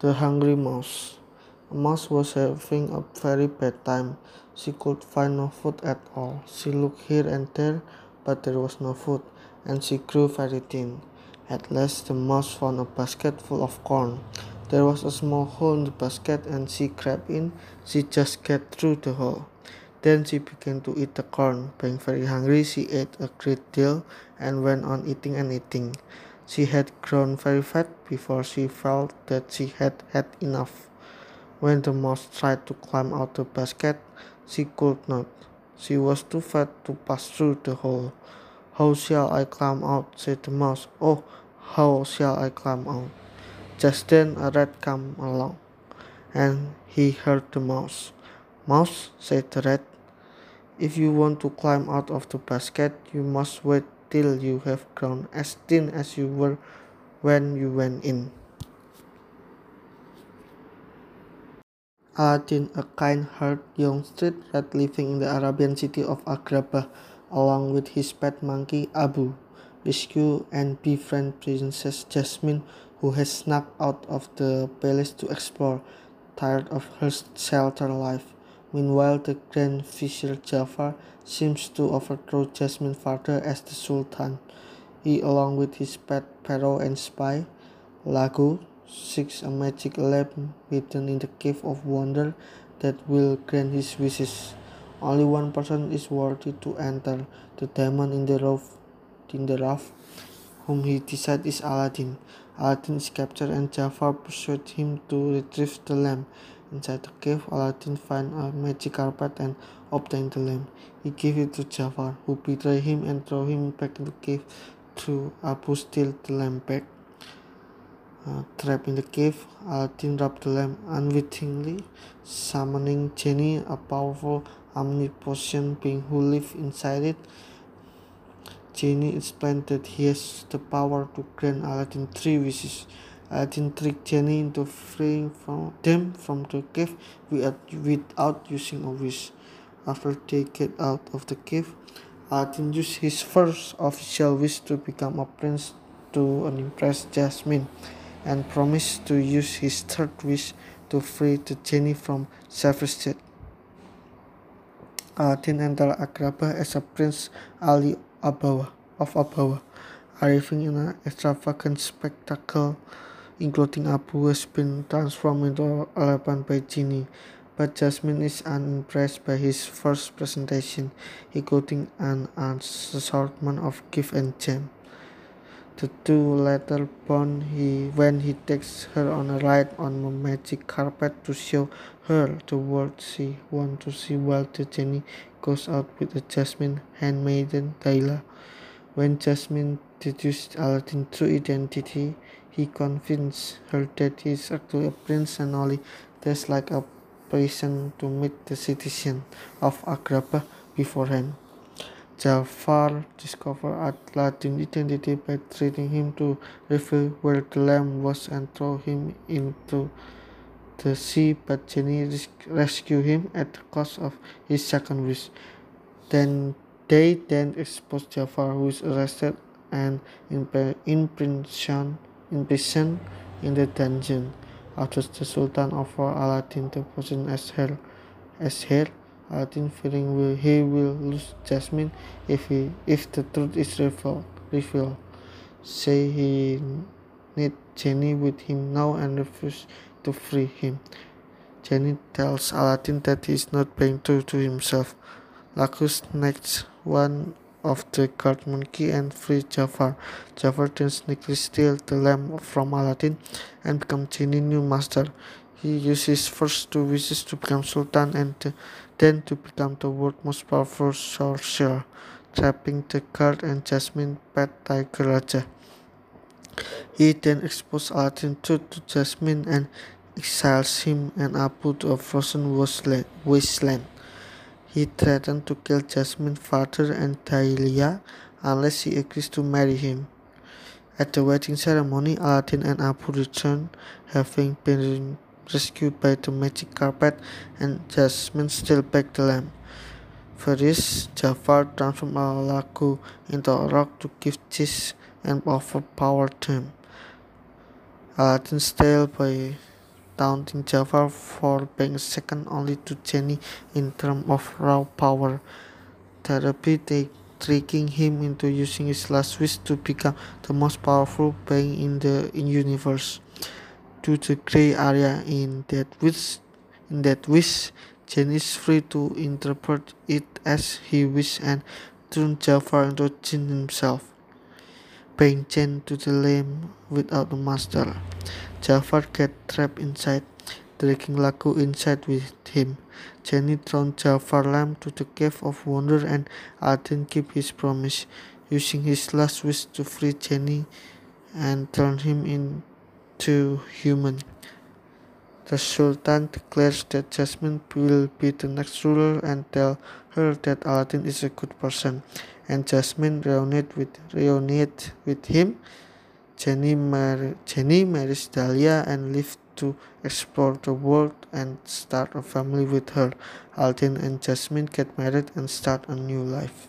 The Hungry Mouse A mouse was having a very bad time. She could find no food at all. She looked here and there, but there was no food, and she grew very thin. At last the mouse found a basket full of corn. There was a small hole in the basket, and she crept in. She just got through the hole. Then she began to eat the corn. Being very hungry, she ate a great deal and went on eating and eating. She had grown very fat before she felt that she had had enough. When the mouse tried to climb out of the basket, she could not. She was too fat to pass through the hole. How shall I climb out? said the mouse. Oh, how shall I climb out? Just then a rat came along, and he heard the mouse. Mouse, said the rat, if you want to climb out of the basket, you must wait till you have grown as thin as you were when you went in. Aladdin, a kind-hearted young street rat living in the Arabian city of Agrabah, along with his pet monkey Abu, rescue and befriend Princess Jasmine, who has snuck out of the palace to explore, tired of her sheltered life. Meanwhile, the Grand Vizier Jafar seems to overthrow Jasmine's father as the Sultan. He, along with his pet parrot and spy, Lagu, seeks a magic lamp hidden in the Cave of Wonder that will grant his wishes. Only one person is worthy to enter, the diamond in the rough, in the rough, whom he decides is Aladdin. Aladdin is captured and Jafar persuades him to retrieve the lamp. Inside the cave, Aladdin finds a magic carpet and obtains the lamp. He gives it to Jafar, who betrays him and throws him back in the cave to Abu steal the lamp back. Uh, trapped in the cave, Aladdin robs the lamp unwittingly, summoning Genie, a powerful omnipotent being who lives inside it. Genie explained that he has the power to grant Aladdin three wishes. Aladdin tricked Genie into freeing from them from the cave without using a wish. After they get out of the cave, Aladdin used his first official wish to become a prince to impress Jasmine, and promised to use his third wish to free the genie from Savage Aladdin entered Agrabah as a Prince Ali Ababwa of Ababwa, arriving in an extravagant spectacle including Abu has been transformed into a elephant by Genie, but Jasmine is unimpressed by his first presentation, including an assortment of gifts and gems. The two later bond he, when he takes her on a ride on a magic carpet to show her the world she wants to see while the genie goes out with the Jasmine handmaiden Dalia. When Jasmine deduces Aladdin's true identity, he convinces her that he is actually a prince and only dressed like a peasant to meet the citizen of Agrabah beforehand. Jafar discovers Aladdin's identity by treating him to reveal where the lamp was and throw him into the sea, but Genie rescues him at the cost of his second wish. Then they then expose Jafar, who is arrested and imprisoned in prison in the dungeon. After the Sultan offers Aladdin the position as her, as heir, Aladdin fearing will, he will lose Jasmine if he if the truth is revealed. revealed. Say he need Jenny with him now and refuse to free him. Jenny tells Aladdin that he is not being true to himself. Lacus next one of the guard monkey and free Jafar. Jafar then sneakily steals the lamp from Aladdin and becomes Genie's new master. He uses first two wishes to become Sultan and then to become the world's most powerful sorcerer, trapping the guard and Jasmine pet Tiger Rajah. He then exposes Aladdin to Jasmine and exiles him and Abu to a frozen wasteland. He threatened to kill Jasmine's father and Dalia unless she agrees to marry him. At the wedding ceremony, Aladdin and Abu return, having been rescued by the magic carpet, and Jasmine still back the lamp. For this, Jafar transformed Alaku into a rock to give cheese and overpower them. Aladdin stayed by taunting Jafar for being second only to Jenny in terms of raw power. Therapy tricking him into using his last wish to become the most powerful being in the in universe. To the gray area in that wish, in that wish, Jen is free to interpret it as he wishes and turn Jafar into Jin himself being chained to the lamp without a master. Jafar gets trapped inside, dragging Laku inside with him. Jenny throws Jafar lamp to the cave of wonder and Aladdin keeps his promise, using his last wish to free Jenny and turn him into human. The Sultan declares that Jasmine will be the next ruler and tell her that Aladdin is a good person and Jasmine reunited with reunited with him. Jenny, mar- Jenny marries Dalia and lives to explore the world and start a family with her. Aladdin and Jasmine get married and start a new life.